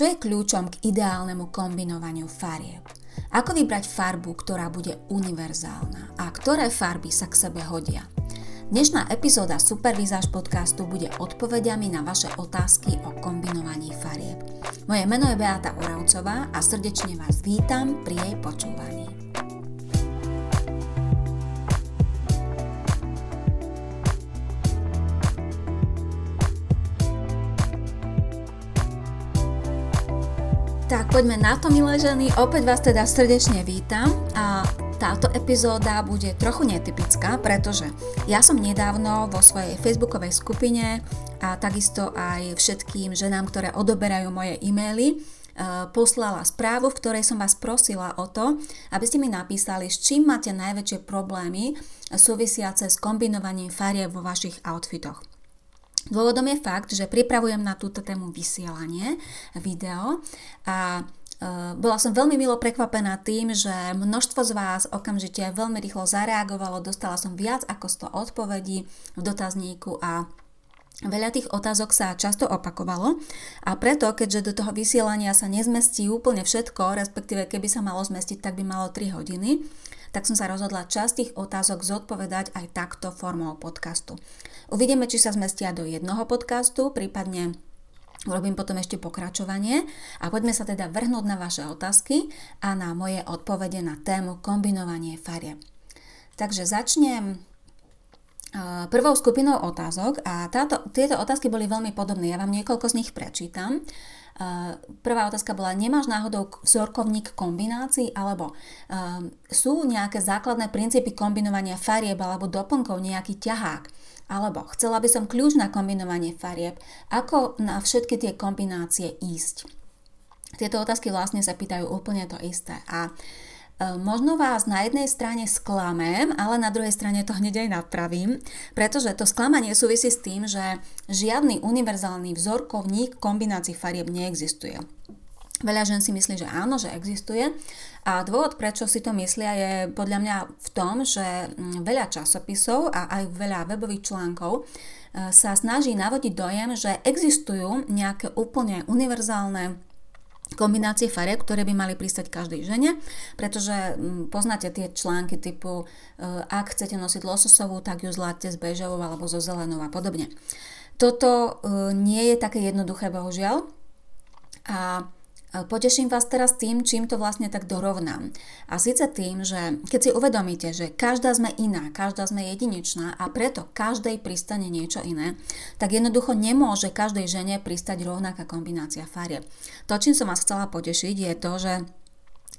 Čo je kľúčom k ideálnemu kombinovaniu farieb? Ako vybrať farbu, ktorá bude univerzálna a ktoré farby sa k sebe hodia? Dnešná epizóda Supervizáž podcastu bude odpovediami na vaše otázky o kombinovaní farieb. Moje meno je Beata Oravcová a srdečne vás vítam pri jej počúvaní. Tak poďme na to, milé ženy. Opäť vás teda srdečne vítam a táto epizóda bude trochu netypická, pretože ja som nedávno vo svojej facebookovej skupine a takisto aj všetkým ženám, ktoré odoberajú moje e-maily, e, poslala správu, v ktorej som vás prosila o to, aby ste mi napísali, s čím máte najväčšie problémy súvisiace s kombinovaním farieb vo vašich outfitoch. Dôvodom je fakt, že pripravujem na túto tému vysielanie, video a e, bola som veľmi milo prekvapená tým, že množstvo z vás okamžite veľmi rýchlo zareagovalo, dostala som viac ako 100 odpovedí v dotazníku a Veľa tých otázok sa často opakovalo. A preto, keďže do toho vysielania sa nezmestí úplne všetko, respektíve keby sa malo zmestiť, tak by malo 3 hodiny, tak som sa rozhodla časť tých otázok zodpovedať aj takto formou podcastu. Uvidíme, či sa zmestia do jednoho podcastu, prípadne Urobím potom ešte pokračovanie a poďme sa teda vrhnúť na vaše otázky a na moje odpovede na tému kombinovanie farie. Takže začnem prvou skupinou otázok a táto, tieto otázky boli veľmi podobné. Ja vám niekoľko z nich prečítam. Prvá otázka bola, nemáš náhodou vzorkovník kombinácií alebo um, sú nejaké základné princípy kombinovania farieb alebo doplnkov, nejaký ťahák? Alebo chcela by som kľúč na kombinovanie farieb. Ako na všetky tie kombinácie ísť? Tieto otázky vlastne sa pýtajú úplne to isté. A e, Možno vás na jednej strane sklamem, ale na druhej strane to hneď aj napravím, pretože to sklamanie súvisí s tým, že žiadny univerzálny vzorkovník kombinácií farieb neexistuje. Veľa žen si myslí, že áno, že existuje. A dôvod, prečo si to myslia, je podľa mňa v tom, že mm, veľa časopisov a aj veľa webových článkov e, sa snaží navodiť dojem, že existujú nejaké úplne univerzálne kombinácie farieb, ktoré by mali pristať každej žene, pretože mm, poznáte tie články typu e, ak chcete nosiť lososovú, tak ju zláte s bežovou alebo so zelenou a podobne. Toto e, nie je také jednoduché, bohužiaľ. A Poteším vás teraz tým, čím to vlastne tak dorovnám. A síce tým, že keď si uvedomíte, že každá sme iná, každá sme jedinečná a preto každej pristane niečo iné, tak jednoducho nemôže každej žene pristať rovnaká kombinácia farieb. To, čím som vás chcela potešiť, je to, že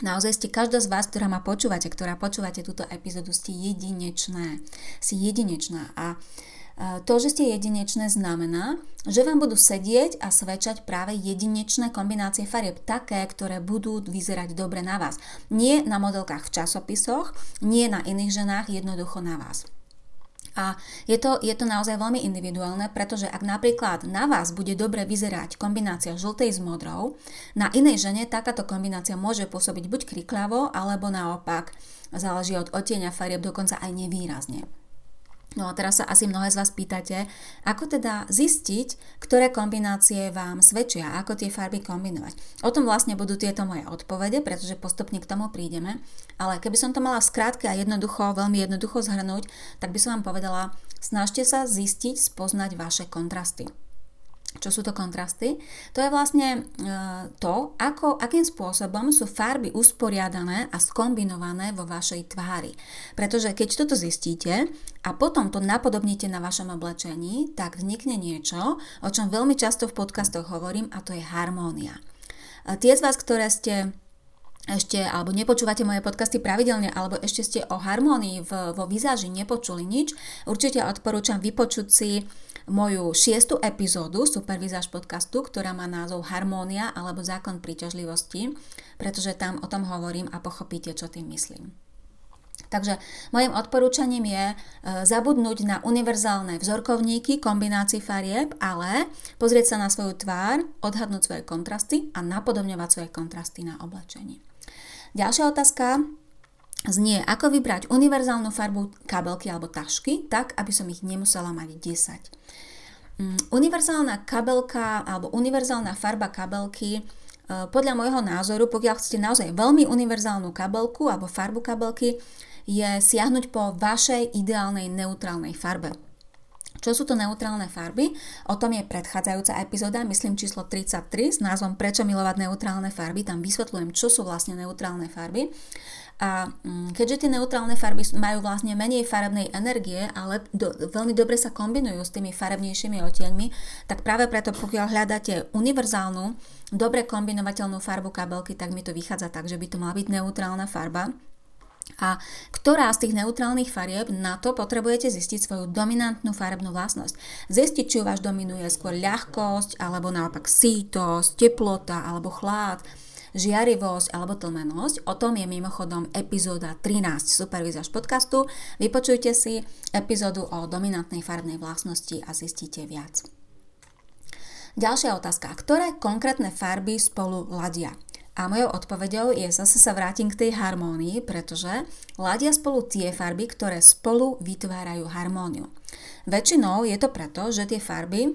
Naozaj ste každá z vás, ktorá ma počúvate, ktorá počúvate túto epizódu, ste jedinečné. Si jedinečná a to, že ste jedinečné, znamená, že vám budú sedieť a svedčať práve jedinečné kombinácie farieb, také, ktoré budú vyzerať dobre na vás. Nie na modelkách v časopisoch, nie na iných ženách, jednoducho na vás. A je to, je to naozaj veľmi individuálne, pretože ak napríklad na vás bude dobre vyzerať kombinácia žltej s modrou, na inej žene takáto kombinácia môže pôsobiť buď krikľavo, alebo naopak záleží od odtieňa farieb dokonca aj nevýrazne. No a teraz sa asi mnohé z vás pýtate, ako teda zistiť, ktoré kombinácie vám svedčia, ako tie farby kombinovať. O tom vlastne budú tieto moje odpovede, pretože postupne k tomu prídeme. Ale keby som to mala skrátke a jednoducho, veľmi jednoducho zhrnúť, tak by som vám povedala, snažte sa zistiť, spoznať vaše kontrasty. Čo sú to kontrasty? To je vlastne e, to, ako, akým spôsobom sú farby usporiadané a skombinované vo vašej tvári. Pretože keď toto zistíte a potom to napodobníte na vašom oblečení, tak vznikne niečo, o čom veľmi často v podcastoch hovorím a to je harmónia. Tie z vás, ktoré ste ešte, alebo nepočúvate moje podcasty pravidelne, alebo ešte ste o harmónii v, vo vizáži nepočuli nič, určite odporúčam vypočuť si moju šiestu epizódu Supervizáž podcastu, ktorá má názov Harmónia alebo zákon príťažlivosti, pretože tam o tom hovorím a pochopíte, čo tým myslím. Takže mojim odporúčaním je e, zabudnúť na univerzálne vzorkovníky kombinácií farieb, ale pozrieť sa na svoju tvár, odhadnúť svoje kontrasty a napodobňovať svoje kontrasty na oblečení. Ďalšia otázka znie, ako vybrať univerzálnu farbu kabelky alebo tašky, tak, aby som ich nemusela mať 10. Mm, univerzálna kabelka alebo univerzálna farba kabelky podľa môjho názoru, pokiaľ chcete naozaj veľmi univerzálnu kabelku alebo farbu kabelky, je siahnuť po vašej ideálnej neutrálnej farbe. Čo sú to neutrálne farby? O tom je predchádzajúca epizóda, myslím číslo 33 s názvom Prečo milovať neutrálne farby. Tam vysvetľujem, čo sú vlastne neutrálne farby. A mm, keďže tie neutrálne farby majú vlastne menej farebnej energie, ale do, veľmi dobre sa kombinujú s tými farebnejšími odtieňmi, tak práve preto, pokiaľ hľadáte univerzálnu, dobre kombinovateľnú farbu kabelky, tak mi to vychádza tak, že by to mala byť neutrálna farba. A ktorá z tých neutrálnych farieb na to potrebujete zistiť svoju dominantnú farebnú vlastnosť. Zistiť, či u vás dominuje skôr ľahkosť, alebo naopak sítosť, teplota, alebo chlad, žiarivosť alebo tlmenosť. O tom je mimochodom epizóda 13 Supervizáž podcastu. Vypočujte si epizódu o dominantnej farebnej vlastnosti a zistíte viac. Ďalšia otázka. Ktoré konkrétne farby spolu ladia? A mojou odpovedou je zase sa vrátim k tej harmónii, pretože ladia spolu tie farby, ktoré spolu vytvárajú harmóniu. Väčšinou je to preto, že tie farby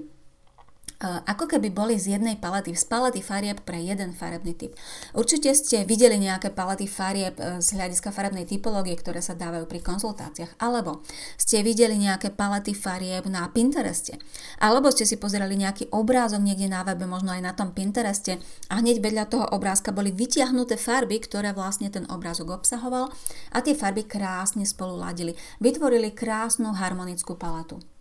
ako keby boli z jednej palety, z palety farieb pre jeden farebný typ. Určite ste videli nejaké palety farieb e, z hľadiska farebnej typológie, ktoré sa dávajú pri konzultáciách, alebo ste videli nejaké palety farieb na Pintereste, alebo ste si pozerali nejaký obrázok niekde na webe, možno aj na tom Pintereste a hneď vedľa toho obrázka boli vytiahnuté farby, ktoré vlastne ten obrázok obsahoval a tie farby krásne spolu ladili. Vytvorili krásnu harmonickú paletu.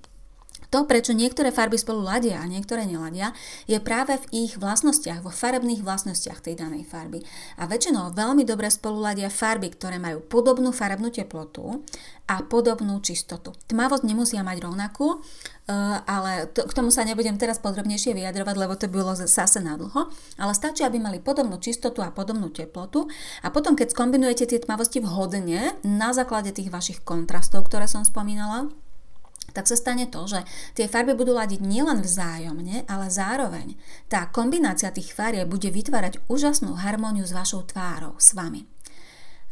To, prečo niektoré farby spolu ladia a niektoré neladia, je práve v ich vlastnostiach, vo farebných vlastnostiach tej danej farby. A väčšinou veľmi dobre spolu ladia farby, ktoré majú podobnú farebnú teplotu a podobnú čistotu. Tmavosť nemusia mať rovnakú, eh, ale to, k tomu sa nebudem teraz podrobnejšie vyjadrovať, lebo to by bolo zase na dlho, ale stačí, aby mali podobnú čistotu a podobnú teplotu a potom, keď skombinujete tie tmavosti vhodne na základe tých vašich kontrastov, ktoré som spomínala, tak sa stane to, že tie farby budú ladiť nielen vzájomne, ale zároveň tá kombinácia tých farieb bude vytvárať úžasnú harmóniu s vašou tvárou, s vami.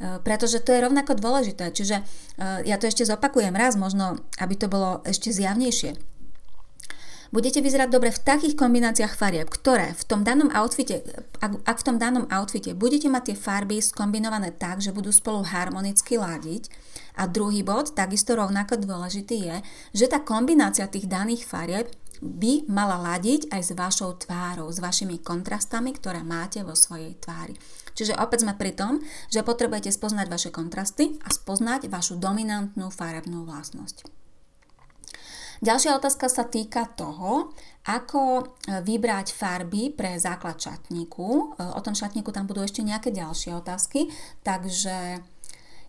E, pretože to je rovnako dôležité. Čiže e, ja to ešte zopakujem raz, možno aby to bolo ešte zjavnejšie. Budete vyzerať dobre v takých kombináciách farieb, ktoré v tom danom outfite, ak, ak v tom danom outfite budete mať tie farby skombinované tak, že budú spolu harmonicky ladiť, a druhý bod, takisto rovnako dôležitý je, že tá kombinácia tých daných farieb by mala ladiť aj s vašou tvárou, s vašimi kontrastami, ktoré máte vo svojej tvári. Čiže opäť sme pri tom, že potrebujete spoznať vaše kontrasty a spoznať vašu dominantnú farebnú vlastnosť. Ďalšia otázka sa týka toho, ako vybrať farby pre základ šatníku. O tom šatníku tam budú ešte nejaké ďalšie otázky, takže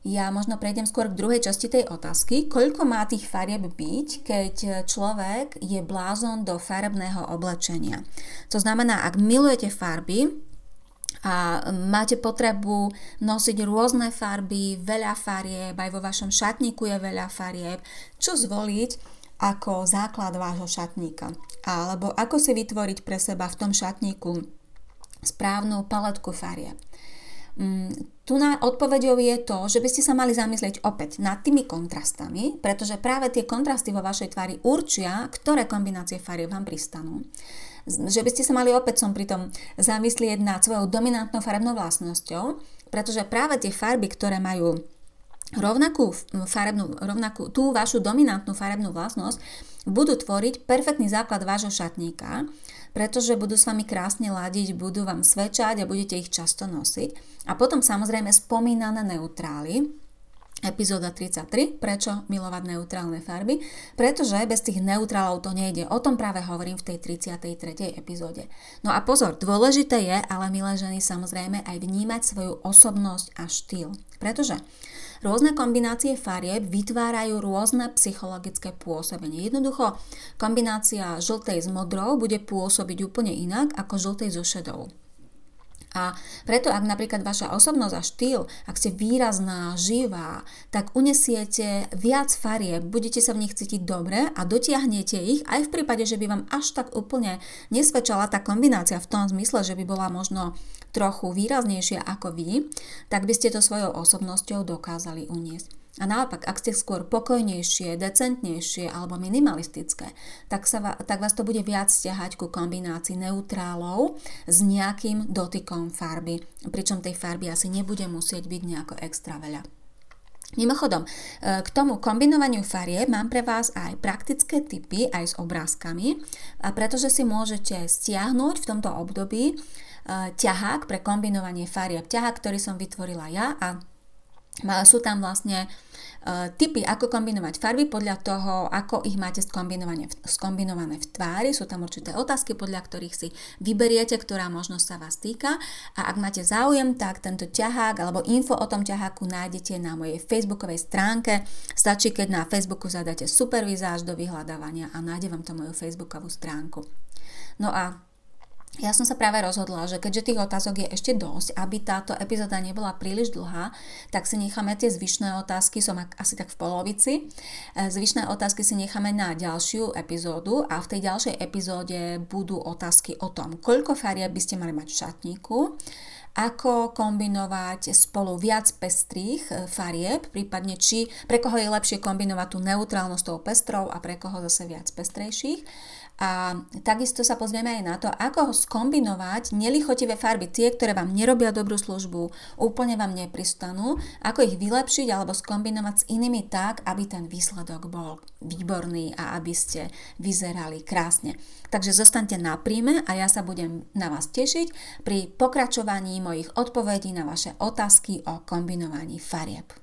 ja možno prejdem skôr k druhej časti tej otázky. Koľko má tých farieb byť, keď človek je blázon do farebného oblečenia? To znamená, ak milujete farby, a máte potrebu nosiť rôzne farby, veľa farieb, aj vo vašom šatníku je veľa farieb, čo zvoliť ako základ vášho šatníka. Alebo ako si vytvoriť pre seba v tom šatníku správnu paletku farieb. Mm, tu na odpovedou je to, že by ste sa mali zamyslieť opäť nad tými kontrastami, pretože práve tie kontrasty vo vašej tvári určia, ktoré kombinácie farieb vám pristanú. Že by ste sa mali opäť som pri tom zamyslieť nad svojou dominantnou farebnou vlastnosťou, pretože práve tie farby, ktoré majú rovnakú farebnú, rovnakú, tú vašu dominantnú farebnú vlastnosť, budú tvoriť perfektný základ vášho šatníka, pretože budú s vami krásne ladiť, budú vám svedčať a budete ich často nosiť. A potom samozrejme spomínané neutrály, epizóda 33, prečo milovať neutrálne farby, pretože bez tých neutrálov to nejde. O tom práve hovorím v tej 33. epizóde. No a pozor, dôležité je, ale milé ženy, samozrejme aj vnímať svoju osobnosť a štýl. Pretože Rôzne kombinácie farieb vytvárajú rôzne psychologické pôsobenie. Jednoducho, kombinácia žltej s modrou bude pôsobiť úplne inak ako žltej so šedou. A preto, ak napríklad vaša osobnosť a štýl, ak ste výrazná, živá, tak unesiete viac farieb, budete sa v nich cítiť dobre a dotiahnete ich aj v prípade, že by vám až tak úplne nesvedčala tá kombinácia v tom zmysle, že by bola možno trochu výraznejšia ako vy, tak by ste to svojou osobnosťou dokázali uniesť. A naopak, ak ste skôr pokojnejšie, decentnejšie alebo minimalistické, tak, sa, tak vás to bude viac stiahať ku kombinácii neutrálov s nejakým dotykom farby. Pričom tej farby asi nebude musieť byť nejako extra veľa. Mimochodom, e, k tomu kombinovaniu farieb mám pre vás aj praktické tipy aj s obrázkami, pretože si môžete stiahnuť v tomto období e, ťahák pre kombinovanie farieb. Ťahák, ktorý som vytvorila ja a sú tam vlastne Eh, typy, ako kombinovať farby podľa toho, ako ich máte skombinované, skombinované v tvári. Sú tam určité otázky, podľa ktorých si vyberiete, ktorá možnosť sa vás týka. A ak máte záujem, tak tento ťahák alebo info o tom ťaháku nájdete na mojej facebookovej stránke. Stačí, keď na Facebooku zadáte supervizáž do vyhľadávania a nájde vám to moju facebookovú stránku. No a ja som sa práve rozhodla, že keďže tých otázok je ešte dosť, aby táto epizóda nebola príliš dlhá, tak si necháme tie zvyšné otázky, som asi tak v polovici. E, zvyšné otázky si necháme na ďalšiu epizódu a v tej ďalšej epizóde budú otázky o tom, koľko farieb by ste mali mať v šatníku, ako kombinovať spolu viac pestrých e, farieb, prípadne či pre koho je lepšie kombinovať tú neutrálnosť tou pestrou a pre koho zase viac pestrejších a takisto sa pozrieme aj na to, ako ho skombinovať nelichotivé farby, tie, ktoré vám nerobia dobrú službu, úplne vám nepristanú, ako ich vylepšiť alebo skombinovať s inými tak, aby ten výsledok bol výborný a aby ste vyzerali krásne. Takže zostaňte na príjme a ja sa budem na vás tešiť pri pokračovaní mojich odpovedí na vaše otázky o kombinovaní farieb.